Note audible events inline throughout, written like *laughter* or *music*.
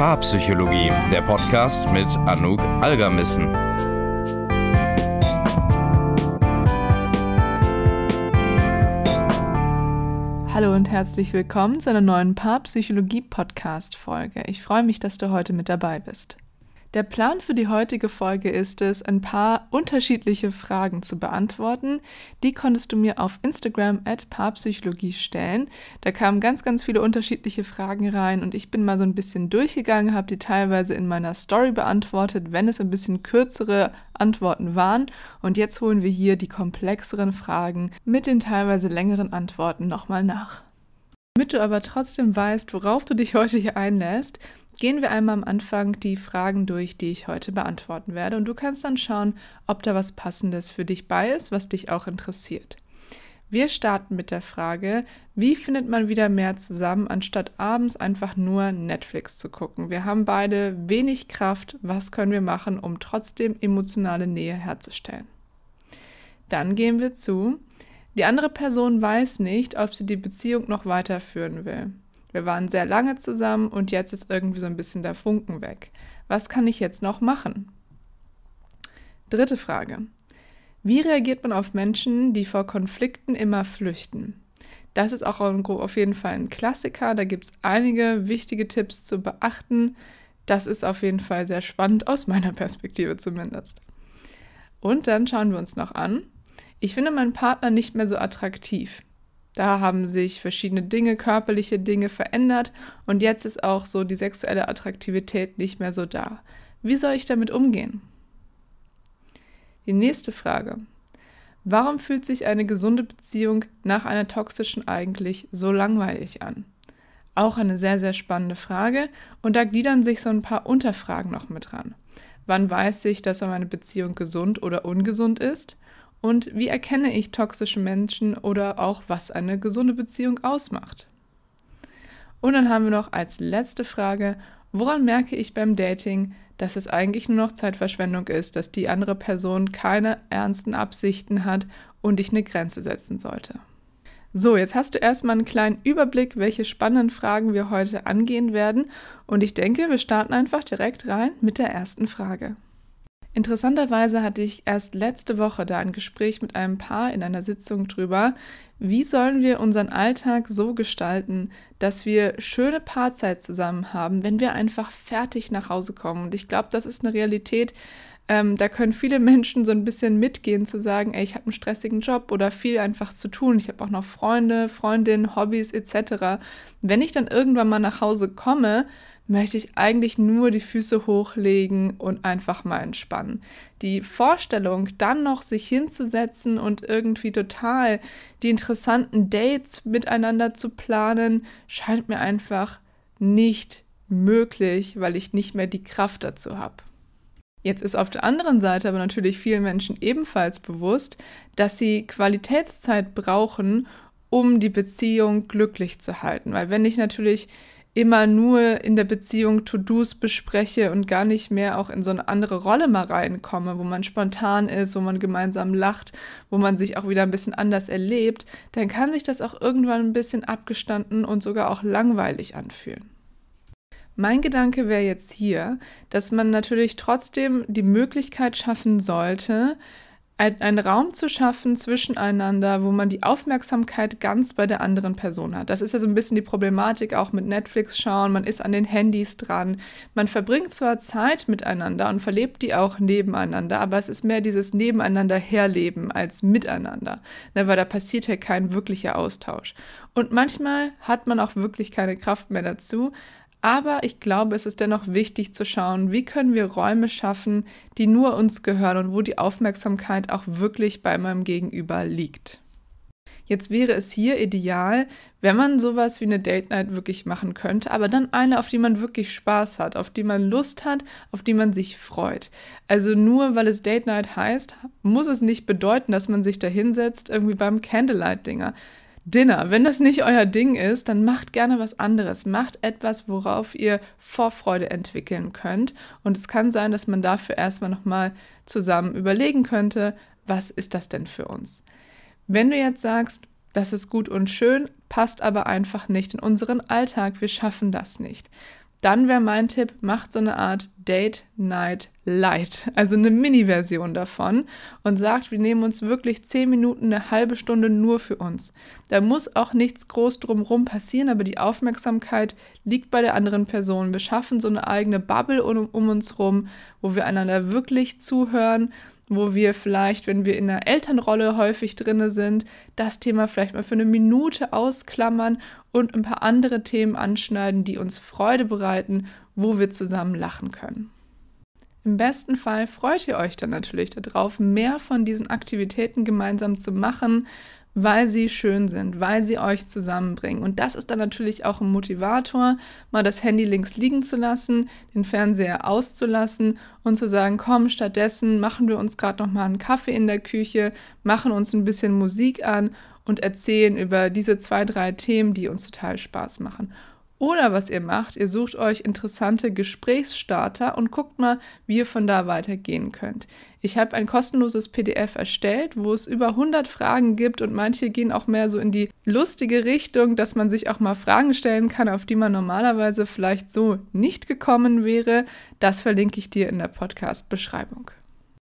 Paarpsychologie, der Podcast mit Anouk Algermissen. Hallo und herzlich willkommen zu einer neuen Paarpsychologie-Podcast-Folge. Ich freue mich, dass du heute mit dabei bist. Der Plan für die heutige Folge ist es, ein paar unterschiedliche Fragen zu beantworten. Die konntest du mir auf Instagram at Paarpsychologie stellen. Da kamen ganz, ganz viele unterschiedliche Fragen rein und ich bin mal so ein bisschen durchgegangen, habe die teilweise in meiner Story beantwortet, wenn es ein bisschen kürzere Antworten waren. Und jetzt holen wir hier die komplexeren Fragen mit den teilweise längeren Antworten nochmal nach. Damit du aber trotzdem weißt, worauf du dich heute hier einlässt, gehen wir einmal am Anfang die Fragen durch, die ich heute beantworten werde. Und du kannst dann schauen, ob da was Passendes für dich bei ist, was dich auch interessiert. Wir starten mit der Frage, wie findet man wieder mehr zusammen, anstatt abends einfach nur Netflix zu gucken? Wir haben beide wenig Kraft. Was können wir machen, um trotzdem emotionale Nähe herzustellen? Dann gehen wir zu, die andere Person weiß nicht, ob sie die Beziehung noch weiterführen will. Wir waren sehr lange zusammen und jetzt ist irgendwie so ein bisschen der Funken weg. Was kann ich jetzt noch machen? Dritte Frage. Wie reagiert man auf Menschen, die vor Konflikten immer flüchten? Das ist auch auf jeden Fall ein Klassiker. Da gibt es einige wichtige Tipps zu beachten. Das ist auf jeden Fall sehr spannend, aus meiner Perspektive zumindest. Und dann schauen wir uns noch an. Ich finde meinen Partner nicht mehr so attraktiv. Da haben sich verschiedene Dinge, körperliche Dinge verändert und jetzt ist auch so die sexuelle Attraktivität nicht mehr so da. Wie soll ich damit umgehen? Die nächste Frage. Warum fühlt sich eine gesunde Beziehung nach einer toxischen eigentlich so langweilig an? Auch eine sehr, sehr spannende Frage und da gliedern sich so ein paar Unterfragen noch mit dran. Wann weiß ich, dass eine Beziehung gesund oder ungesund ist? Und wie erkenne ich toxische Menschen oder auch was eine gesunde Beziehung ausmacht? Und dann haben wir noch als letzte Frage, woran merke ich beim Dating, dass es eigentlich nur noch Zeitverschwendung ist, dass die andere Person keine ernsten Absichten hat und ich eine Grenze setzen sollte? So, jetzt hast du erstmal einen kleinen Überblick, welche spannenden Fragen wir heute angehen werden. Und ich denke, wir starten einfach direkt rein mit der ersten Frage. Interessanterweise hatte ich erst letzte Woche da ein Gespräch mit einem Paar in einer Sitzung drüber, wie sollen wir unseren Alltag so gestalten, dass wir schöne Paarzeit zusammen haben, wenn wir einfach fertig nach Hause kommen. Und ich glaube, das ist eine Realität, ähm, da können viele Menschen so ein bisschen mitgehen, zu sagen, ey, ich habe einen stressigen Job oder viel einfach zu tun. Ich habe auch noch Freunde, Freundinnen, Hobbys etc. Wenn ich dann irgendwann mal nach Hause komme, möchte ich eigentlich nur die Füße hochlegen und einfach mal entspannen. Die Vorstellung, dann noch sich hinzusetzen und irgendwie total die interessanten Dates miteinander zu planen, scheint mir einfach nicht möglich, weil ich nicht mehr die Kraft dazu habe. Jetzt ist auf der anderen Seite aber natürlich vielen Menschen ebenfalls bewusst, dass sie Qualitätszeit brauchen, um die Beziehung glücklich zu halten. Weil wenn ich natürlich immer nur in der Beziehung To-Dos bespreche und gar nicht mehr auch in so eine andere Rolle mal reinkomme, wo man spontan ist, wo man gemeinsam lacht, wo man sich auch wieder ein bisschen anders erlebt, dann kann sich das auch irgendwann ein bisschen abgestanden und sogar auch langweilig anfühlen. Mein Gedanke wäre jetzt hier, dass man natürlich trotzdem die Möglichkeit schaffen sollte, einen Raum zu schaffen zwischeneinander, wo man die Aufmerksamkeit ganz bei der anderen Person hat. Das ist ja so ein bisschen die Problematik auch mit Netflix schauen. Man ist an den Handys dran. Man verbringt zwar Zeit miteinander und verlebt die auch nebeneinander, aber es ist mehr dieses Nebeneinander herleben als miteinander, ne, weil da passiert ja kein wirklicher Austausch. Und manchmal hat man auch wirklich keine Kraft mehr dazu, aber ich glaube, es ist dennoch wichtig zu schauen, wie können wir Räume schaffen, die nur uns gehören und wo die Aufmerksamkeit auch wirklich bei meinem Gegenüber liegt. Jetzt wäre es hier ideal, wenn man sowas wie eine Date Night wirklich machen könnte, aber dann eine, auf die man wirklich Spaß hat, auf die man Lust hat, auf die man sich freut. Also nur weil es Date Night heißt, muss es nicht bedeuten, dass man sich da hinsetzt, irgendwie beim Candlelight-Dinger. Dinner. Wenn das nicht euer Ding ist, dann macht gerne was anderes. Macht etwas, worauf ihr Vorfreude entwickeln könnt. Und es kann sein, dass man dafür erstmal nochmal zusammen überlegen könnte, was ist das denn für uns? Wenn du jetzt sagst, das ist gut und schön, passt aber einfach nicht in unseren Alltag, wir schaffen das nicht, dann wäre mein Tipp, macht so eine Art Date Night Light, also eine Mini-Version davon und sagt, wir nehmen uns wirklich zehn Minuten, eine halbe Stunde nur für uns. Da muss auch nichts groß drumherum passieren, aber die Aufmerksamkeit liegt bei der anderen Person. Wir schaffen so eine eigene Bubble um, um uns rum, wo wir einander wirklich zuhören wo wir vielleicht, wenn wir in der Elternrolle häufig drinne sind, das Thema vielleicht mal für eine Minute ausklammern und ein paar andere Themen anschneiden, die uns Freude bereiten, wo wir zusammen lachen können. Im besten Fall freut ihr euch dann natürlich darauf, mehr von diesen Aktivitäten gemeinsam zu machen, weil sie schön sind, weil sie euch zusammenbringen. Und das ist dann natürlich auch ein Motivator, mal das Handy links liegen zu lassen, den Fernseher auszulassen und zu sagen, komm, stattdessen machen wir uns gerade noch mal einen Kaffee in der Küche, machen uns ein bisschen Musik an und erzählen über diese zwei, drei Themen, die uns total Spaß machen. Oder was ihr macht, ihr sucht euch interessante Gesprächsstarter und guckt mal, wie ihr von da weitergehen könnt. Ich habe ein kostenloses PDF erstellt, wo es über 100 Fragen gibt und manche gehen auch mehr so in die lustige Richtung, dass man sich auch mal Fragen stellen kann, auf die man normalerweise vielleicht so nicht gekommen wäre. Das verlinke ich dir in der Podcast-Beschreibung.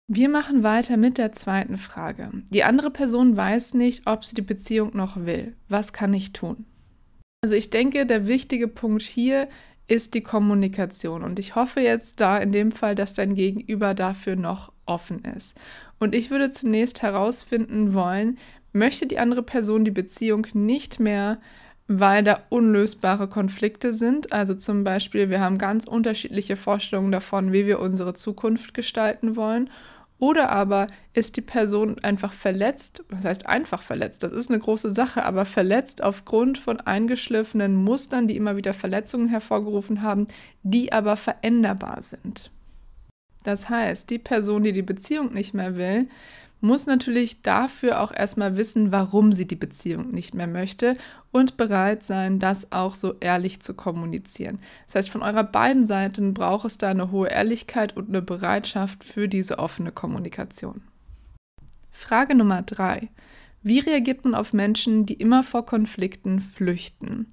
Wir machen weiter mit der zweiten Frage. Die andere Person weiß nicht, ob sie die Beziehung noch will. Was kann ich tun? Also ich denke, der wichtige Punkt hier ist die Kommunikation. Und ich hoffe jetzt da in dem Fall, dass dein Gegenüber dafür noch offen ist. Und ich würde zunächst herausfinden wollen, möchte die andere Person die Beziehung nicht mehr, weil da unlösbare Konflikte sind. Also zum Beispiel, wir haben ganz unterschiedliche Vorstellungen davon, wie wir unsere Zukunft gestalten wollen. Oder aber ist die Person einfach verletzt, was heißt einfach verletzt, das ist eine große Sache, aber verletzt aufgrund von eingeschliffenen Mustern, die immer wieder Verletzungen hervorgerufen haben, die aber veränderbar sind. Das heißt, die Person, die die Beziehung nicht mehr will, muss natürlich dafür auch erstmal wissen, warum sie die Beziehung nicht mehr möchte und bereit sein, das auch so ehrlich zu kommunizieren. Das heißt, von eurer beiden Seiten braucht es da eine hohe Ehrlichkeit und eine Bereitschaft für diese offene Kommunikation. Frage Nummer drei. Wie reagiert man auf Menschen, die immer vor Konflikten flüchten?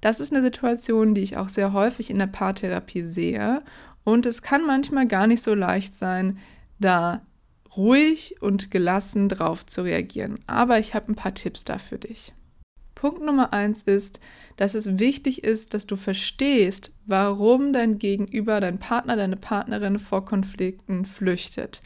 Das ist eine Situation, die ich auch sehr häufig in der Paartherapie sehe. Und es kann manchmal gar nicht so leicht sein, da ruhig und gelassen drauf zu reagieren. Aber ich habe ein paar Tipps da für dich. Punkt Nummer eins ist, dass es wichtig ist, dass du verstehst, warum dein Gegenüber, dein Partner, deine Partnerin vor Konflikten flüchtet.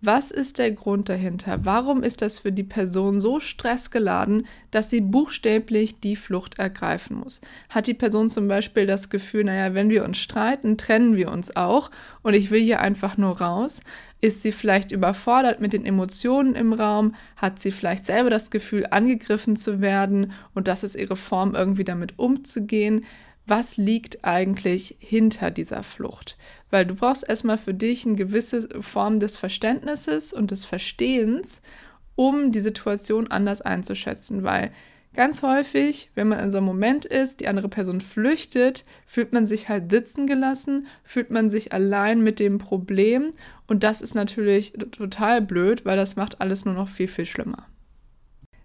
Was ist der Grund dahinter? Warum ist das für die Person so stressgeladen, dass sie buchstäblich die Flucht ergreifen muss? Hat die Person zum Beispiel das Gefühl, naja, wenn wir uns streiten, trennen wir uns auch und ich will hier einfach nur raus? Ist sie vielleicht überfordert mit den Emotionen im Raum? Hat sie vielleicht selber das Gefühl, angegriffen zu werden und das ist ihre Form, irgendwie damit umzugehen? Was liegt eigentlich hinter dieser Flucht? Weil du brauchst erstmal für dich eine gewisse Form des Verständnisses und des Verstehens, um die Situation anders einzuschätzen, weil ganz häufig, wenn man in so einem Moment ist, die andere Person flüchtet, fühlt man sich halt sitzen gelassen, fühlt man sich allein mit dem Problem und das ist natürlich total blöd, weil das macht alles nur noch viel, viel schlimmer.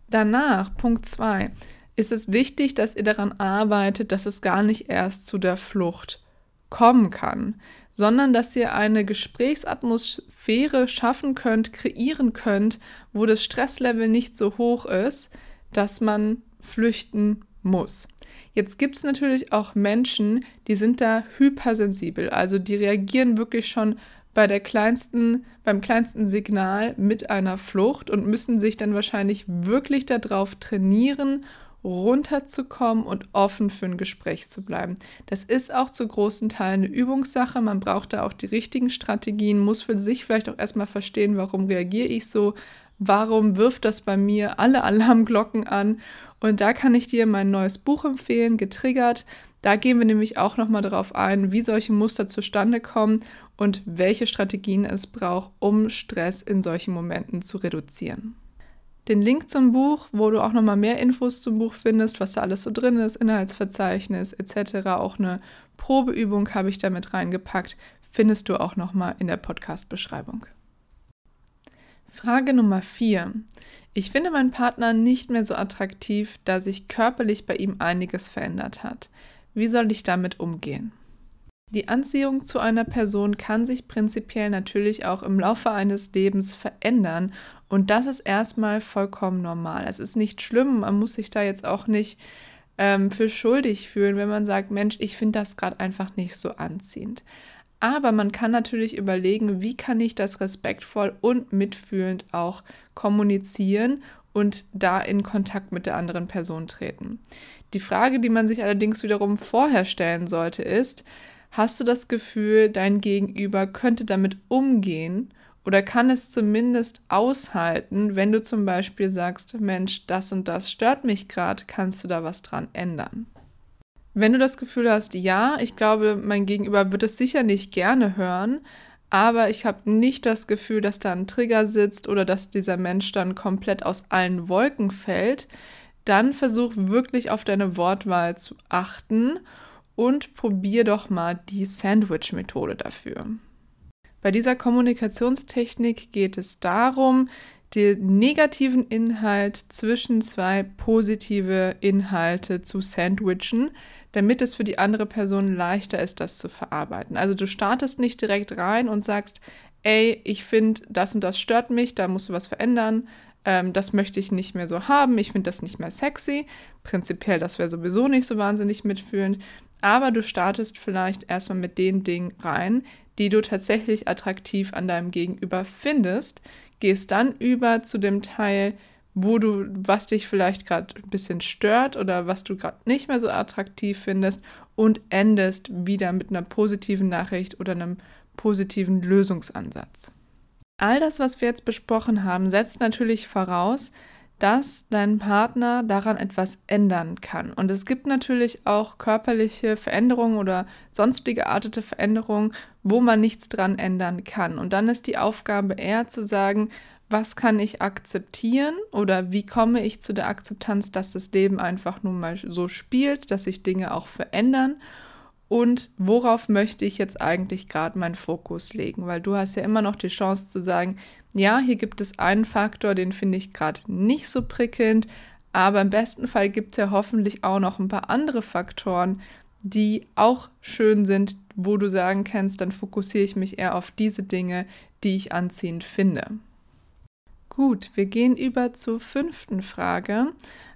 Danach, Punkt 2, ist es wichtig, dass ihr daran arbeitet, dass es gar nicht erst zu der Flucht kommen kann, sondern dass ihr eine Gesprächsatmosphäre schaffen könnt, kreieren könnt, wo das Stresslevel nicht so hoch ist, dass man flüchten muss. Jetzt gibt es natürlich auch Menschen, die sind da hypersensibel, also die reagieren wirklich schon bei der kleinsten, beim kleinsten Signal mit einer Flucht und müssen sich dann wahrscheinlich wirklich darauf trainieren runterzukommen und offen für ein Gespräch zu bleiben. Das ist auch zu großen Teilen eine Übungssache. Man braucht da auch die richtigen Strategien, muss für sich vielleicht auch erstmal verstehen, warum reagiere ich so, warum wirft das bei mir alle Alarmglocken an. Und da kann ich dir mein neues Buch empfehlen, Getriggert. Da gehen wir nämlich auch nochmal darauf ein, wie solche Muster zustande kommen und welche Strategien es braucht, um Stress in solchen Momenten zu reduzieren. Den Link zum Buch, wo du auch nochmal mehr Infos zum Buch findest, was da alles so drin ist, Inhaltsverzeichnis etc., auch eine Probeübung habe ich damit reingepackt, findest du auch nochmal in der Podcast-Beschreibung. Frage Nummer 4. Ich finde meinen Partner nicht mehr so attraktiv, da sich körperlich bei ihm einiges verändert hat. Wie soll ich damit umgehen? Die Anziehung zu einer Person kann sich prinzipiell natürlich auch im Laufe eines Lebens verändern und das ist erstmal vollkommen normal. Es ist nicht schlimm, man muss sich da jetzt auch nicht ähm, für schuldig fühlen, wenn man sagt, Mensch, ich finde das gerade einfach nicht so anziehend. Aber man kann natürlich überlegen, wie kann ich das respektvoll und mitfühlend auch kommunizieren und da in Kontakt mit der anderen Person treten. Die Frage, die man sich allerdings wiederum vorher stellen sollte, ist, hast du das Gefühl, dein Gegenüber könnte damit umgehen oder kann es zumindest aushalten, wenn du zum Beispiel sagst, Mensch, das und das stört mich gerade, kannst du da was dran ändern? Wenn du das Gefühl hast, ja, ich glaube, mein Gegenüber wird es sicher nicht gerne hören, aber ich habe nicht das Gefühl, dass da ein Trigger sitzt oder dass dieser Mensch dann komplett aus allen Wolken fällt, dann versuch wirklich auf deine Wortwahl zu achten und probier doch mal die Sandwich-Methode dafür. Bei dieser Kommunikationstechnik geht es darum, den negativen Inhalt zwischen zwei positive Inhalte zu sandwichen, damit es für die andere Person leichter ist, das zu verarbeiten. Also du startest nicht direkt rein und sagst, ey, ich finde, das und das stört mich, da musst du was verändern, ähm, das möchte ich nicht mehr so haben, ich finde das nicht mehr sexy. Prinzipiell, das wäre sowieso nicht so wahnsinnig mitfühlend. Aber du startest vielleicht erstmal mit den Dingen rein, die du tatsächlich attraktiv an deinem Gegenüber findest, gehst dann über zu dem Teil, wo du, was dich vielleicht gerade ein bisschen stört oder was du gerade nicht mehr so attraktiv findest und endest wieder mit einer positiven Nachricht oder einem positiven Lösungsansatz. All das, was wir jetzt besprochen haben, setzt natürlich voraus, dass dein Partner daran etwas ändern kann. Und es gibt natürlich auch körperliche Veränderungen oder sonstige artete Veränderungen, wo man nichts dran ändern kann. Und dann ist die Aufgabe eher zu sagen, was kann ich akzeptieren oder wie komme ich zu der Akzeptanz, dass das Leben einfach nun mal so spielt, dass sich Dinge auch verändern und worauf möchte ich jetzt eigentlich gerade meinen Fokus legen? Weil du hast ja immer noch die Chance zu sagen, ja, hier gibt es einen Faktor, den finde ich gerade nicht so prickelnd, aber im besten Fall gibt es ja hoffentlich auch noch ein paar andere Faktoren, die auch schön sind, wo du sagen kannst, dann fokussiere ich mich eher auf diese Dinge, die ich anziehend finde. Gut, wir gehen über zur fünften Frage.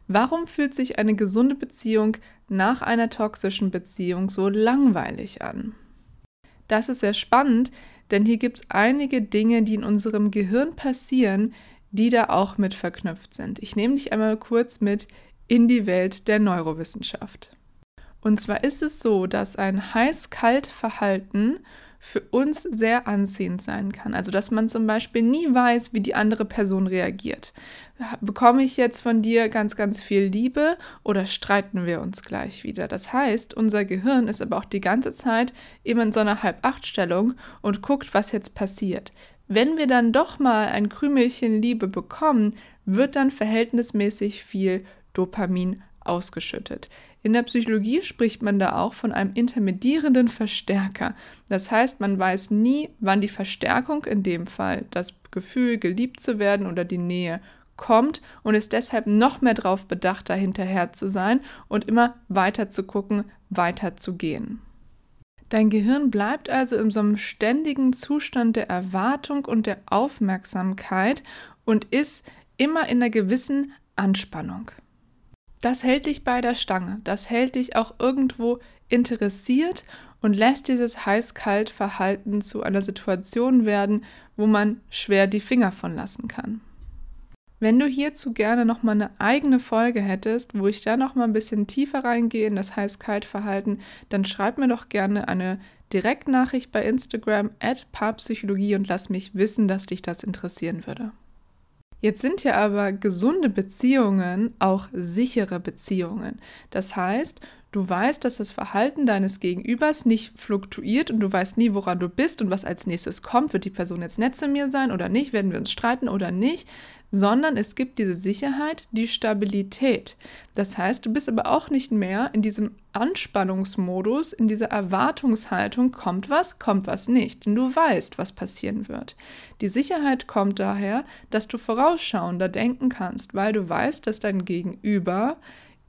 Warum fühlt sich eine gesunde Beziehung nach einer toxischen Beziehung so langweilig an? Das ist sehr spannend, denn hier gibt es einige Dinge, die in unserem Gehirn passieren, die da auch mit verknüpft sind. Ich nehme dich einmal kurz mit in die Welt der Neurowissenschaft. Und zwar ist es so, dass ein heiß-kalt-Verhalten für uns sehr anziehend sein kann. Also dass man zum Beispiel nie weiß, wie die andere Person reagiert. Bekomme ich jetzt von dir ganz, ganz viel Liebe oder streiten wir uns gleich wieder? Das heißt, unser Gehirn ist aber auch die ganze Zeit eben in so einer Halb-Acht-Stellung und guckt, was jetzt passiert. Wenn wir dann doch mal ein Krümelchen Liebe bekommen, wird dann verhältnismäßig viel Dopamin ausgeschüttet. In der Psychologie spricht man da auch von einem intermedierenden Verstärker. Das heißt, man weiß nie, wann die Verstärkung, in dem Fall das Gefühl, geliebt zu werden oder die Nähe, kommt und ist deshalb noch mehr darauf bedacht, dahinterher zu sein und immer weiter zu gucken, weiter zu gehen. Dein Gehirn bleibt also in so einem ständigen Zustand der Erwartung und der Aufmerksamkeit und ist immer in einer gewissen Anspannung das hält dich bei der Stange, das hält dich auch irgendwo interessiert und lässt dieses heiß-kalt-Verhalten zu einer Situation werden, wo man schwer die Finger von lassen kann. Wenn du hierzu gerne nochmal eine eigene Folge hättest, wo ich da nochmal ein bisschen tiefer reingehe in das heiß-kalt-Verhalten, dann schreib mir doch gerne eine Direktnachricht bei Instagram at Paarpsychologie und lass mich wissen, dass dich das interessieren würde. Jetzt sind ja aber gesunde Beziehungen auch sichere Beziehungen. Das heißt, du weißt, dass das Verhalten deines Gegenübers nicht fluktuiert und du weißt nie, woran du bist und was als nächstes kommt. Wird die Person jetzt nett zu mir sein oder nicht? Werden wir uns streiten oder nicht? sondern es gibt diese Sicherheit, die Stabilität. Das heißt, du bist aber auch nicht mehr in diesem Anspannungsmodus, in dieser Erwartungshaltung, kommt was, kommt was nicht, denn du weißt, was passieren wird. Die Sicherheit kommt daher, dass du vorausschauender denken kannst, weil du weißt, dass dein Gegenüber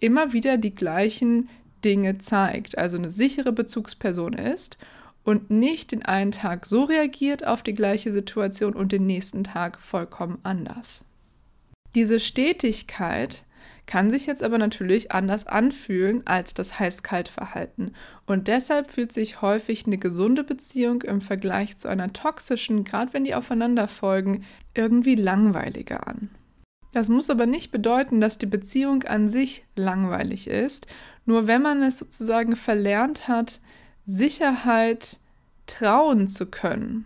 immer wieder die gleichen Dinge zeigt, also eine sichere Bezugsperson ist und nicht den einen Tag so reagiert auf die gleiche Situation und den nächsten Tag vollkommen anders. Diese Stetigkeit kann sich jetzt aber natürlich anders anfühlen als das Heiß-Kalt-Verhalten. Und deshalb fühlt sich häufig eine gesunde Beziehung im Vergleich zu einer toxischen, gerade wenn die aufeinander folgen, irgendwie langweiliger an. Das muss aber nicht bedeuten, dass die Beziehung an sich langweilig ist, nur wenn man es sozusagen verlernt hat, Sicherheit trauen zu können,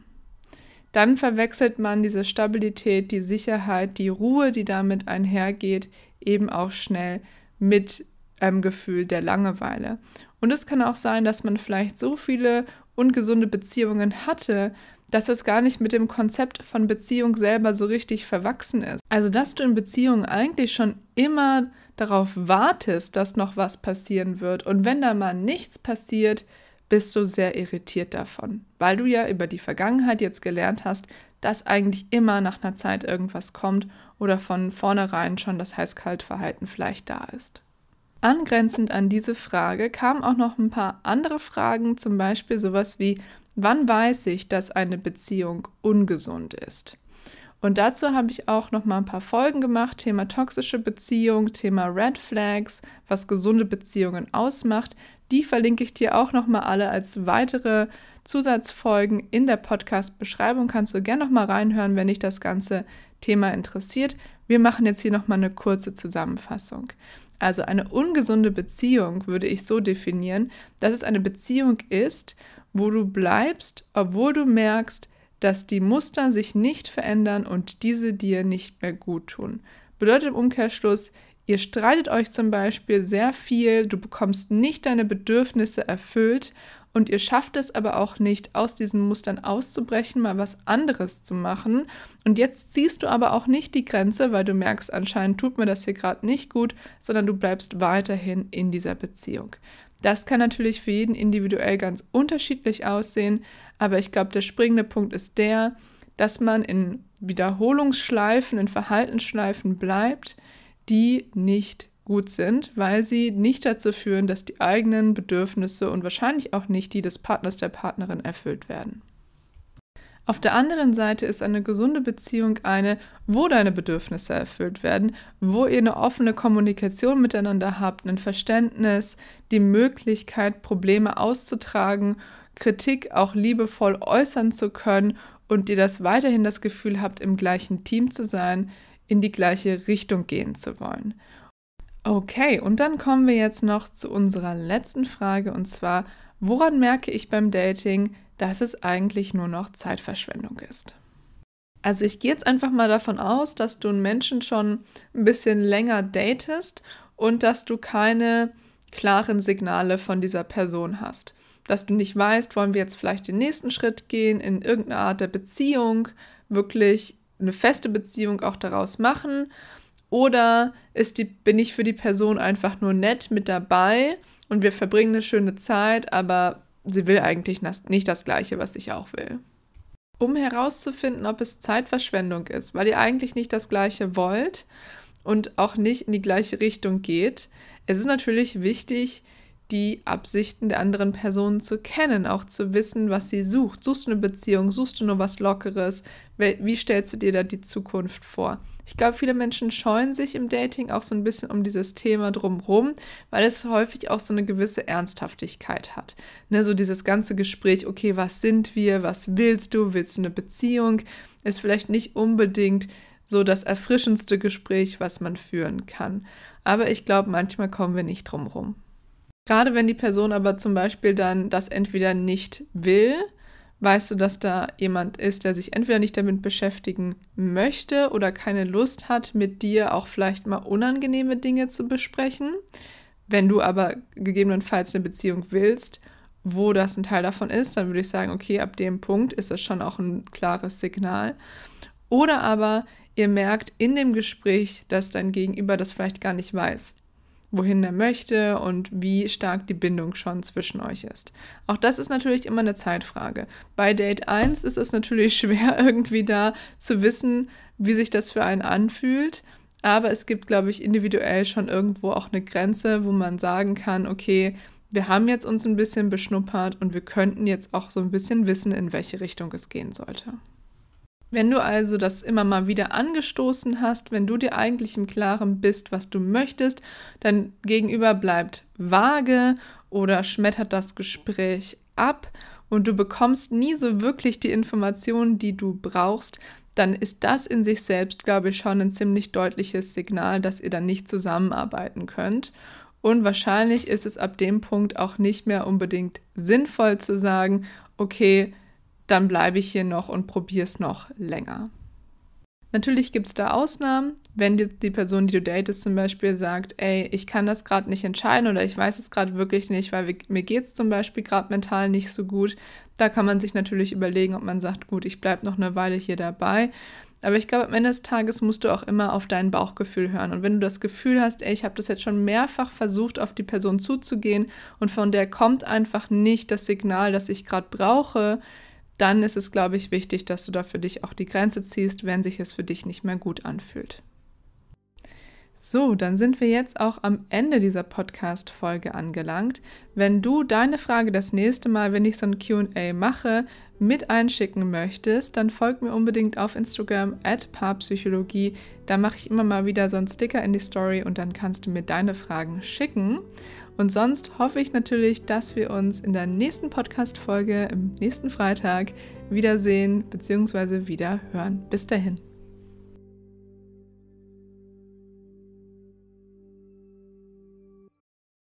dann verwechselt man diese Stabilität, die Sicherheit, die Ruhe, die damit einhergeht, eben auch schnell mit einem Gefühl der Langeweile. Und es kann auch sein, dass man vielleicht so viele ungesunde Beziehungen hatte, dass es gar nicht mit dem Konzept von Beziehung selber so richtig verwachsen ist. Also, dass du in Beziehungen eigentlich schon immer darauf wartest, dass noch was passieren wird. Und wenn da mal nichts passiert, bist du sehr irritiert davon, weil du ja über die Vergangenheit jetzt gelernt hast, dass eigentlich immer nach einer Zeit irgendwas kommt oder von vornherein schon das Heiß-Kalt-Verhalten vielleicht da ist. Angrenzend an diese Frage kamen auch noch ein paar andere Fragen, zum Beispiel sowas wie, wann weiß ich, dass eine Beziehung ungesund ist? Und dazu habe ich auch noch mal ein paar Folgen gemacht, Thema toxische Beziehung, Thema Red Flags, was gesunde Beziehungen ausmacht. Die verlinke ich dir auch nochmal alle als weitere Zusatzfolgen in der Podcast-Beschreibung. Kannst du gerne nochmal reinhören, wenn dich das ganze Thema interessiert. Wir machen jetzt hier nochmal eine kurze Zusammenfassung. Also eine ungesunde Beziehung würde ich so definieren, dass es eine Beziehung ist, wo du bleibst, obwohl du merkst, dass die Muster sich nicht verändern und diese dir nicht mehr gut tun. Bedeutet im Umkehrschluss, Ihr streitet euch zum Beispiel sehr viel, du bekommst nicht deine Bedürfnisse erfüllt und ihr schafft es aber auch nicht, aus diesen Mustern auszubrechen, mal was anderes zu machen. Und jetzt ziehst du aber auch nicht die Grenze, weil du merkst, anscheinend tut mir das hier gerade nicht gut, sondern du bleibst weiterhin in dieser Beziehung. Das kann natürlich für jeden individuell ganz unterschiedlich aussehen, aber ich glaube, der springende Punkt ist der, dass man in Wiederholungsschleifen, in Verhaltensschleifen bleibt, die nicht gut sind, weil sie nicht dazu führen, dass die eigenen Bedürfnisse und wahrscheinlich auch nicht die des Partners der Partnerin erfüllt werden. Auf der anderen Seite ist eine gesunde Beziehung eine, wo deine Bedürfnisse erfüllt werden, wo ihr eine offene Kommunikation miteinander habt, ein Verständnis, die Möglichkeit, Probleme auszutragen, Kritik auch liebevoll äußern zu können und ihr das weiterhin das Gefühl habt, im gleichen Team zu sein, in die gleiche Richtung gehen zu wollen. Okay, und dann kommen wir jetzt noch zu unserer letzten Frage und zwar, woran merke ich beim Dating, dass es eigentlich nur noch Zeitverschwendung ist? Also ich gehe jetzt einfach mal davon aus, dass du einen Menschen schon ein bisschen länger datest und dass du keine klaren Signale von dieser Person hast. Dass du nicht weißt, wollen wir jetzt vielleicht den nächsten Schritt gehen in irgendeine Art der Beziehung, wirklich eine feste Beziehung auch daraus machen? Oder ist die, bin ich für die Person einfach nur nett mit dabei und wir verbringen eine schöne Zeit, aber sie will eigentlich nicht das Gleiche, was ich auch will? Um herauszufinden, ob es Zeitverschwendung ist, weil ihr eigentlich nicht das Gleiche wollt und auch nicht in die gleiche Richtung geht, es ist natürlich wichtig, die Absichten der anderen Person zu kennen, auch zu wissen, was sie sucht. Suchst du eine Beziehung? Suchst du nur was Lockeres? Wie stellst du dir da die Zukunft vor? Ich glaube, viele Menschen scheuen sich im Dating auch so ein bisschen um dieses Thema drumherum, weil es häufig auch so eine gewisse Ernsthaftigkeit hat. Ne, so dieses ganze Gespräch, okay, was sind wir, was willst du, willst du eine Beziehung, ist vielleicht nicht unbedingt so das erfrischendste Gespräch, was man führen kann. Aber ich glaube, manchmal kommen wir nicht drumherum. Gerade wenn die Person aber zum Beispiel dann das entweder nicht will, weißt du, dass da jemand ist, der sich entweder nicht damit beschäftigen möchte oder keine Lust hat, mit dir auch vielleicht mal unangenehme Dinge zu besprechen. Wenn du aber gegebenenfalls eine Beziehung willst, wo das ein Teil davon ist, dann würde ich sagen, okay, ab dem Punkt ist das schon auch ein klares Signal. Oder aber ihr merkt in dem Gespräch, dass dein Gegenüber das vielleicht gar nicht weiß wohin er möchte und wie stark die Bindung schon zwischen euch ist. Auch das ist natürlich immer eine Zeitfrage. Bei Date 1 ist es natürlich *laughs* schwer, irgendwie da zu wissen, wie sich das für einen anfühlt. Aber es gibt, glaube ich, individuell schon irgendwo auch eine Grenze, wo man sagen kann, okay, wir haben jetzt uns ein bisschen beschnuppert und wir könnten jetzt auch so ein bisschen wissen, in welche Richtung es gehen sollte. Wenn du also das immer mal wieder angestoßen hast, wenn du dir eigentlich im Klaren bist, was du möchtest, dein Gegenüber bleibt vage oder schmettert das Gespräch ab und du bekommst nie so wirklich die Informationen, die du brauchst, dann ist das in sich selbst, glaube ich, schon ein ziemlich deutliches Signal, dass ihr dann nicht zusammenarbeiten könnt. Und wahrscheinlich ist es ab dem Punkt auch nicht mehr unbedingt sinnvoll zu sagen, okay, dann bleibe ich hier noch und probiere es noch länger. Natürlich gibt es da Ausnahmen, wenn die, die, Person, die du datest, zum Beispiel sagt, ey, ich kann das gerade nicht entscheiden oder ich weiß es gerade wirklich nicht, weil wir, mir geht es zum Beispiel gerade mental nicht so gut. Da kann man sich natürlich überlegen, ob man sagt, gut, ich bleibe noch eine Weile hier dabei. Aber ich glaube, am Ende des Tages musst du auch immer auf dein Bauchgefühl hören. Und wenn du das Gefühl hast, ey, ich habe das jetzt schon mehrfach versucht, auf die Person zuzugehen und von der kommt einfach nicht das Signal, das ich gerade brauche, dann ist es, glaube ich, wichtig, dass du da für dich auch die Grenze ziehst, wenn sich es für dich nicht mehr gut anfühlt. So, dann sind wir jetzt auch am Ende dieser Podcast-Folge angelangt. Wenn du deine Frage das nächste Mal, wenn ich so ein QA mache, mit einschicken möchtest, dann folg mir unbedingt auf Instagram at Paarpsychologie. Da mache ich immer mal wieder so einen Sticker in die Story und dann kannst du mir deine Fragen schicken. Und sonst hoffe ich natürlich, dass wir uns in der nächsten Podcast-Folge, im nächsten Freitag, wiedersehen bzw. wieder hören. Bis dahin.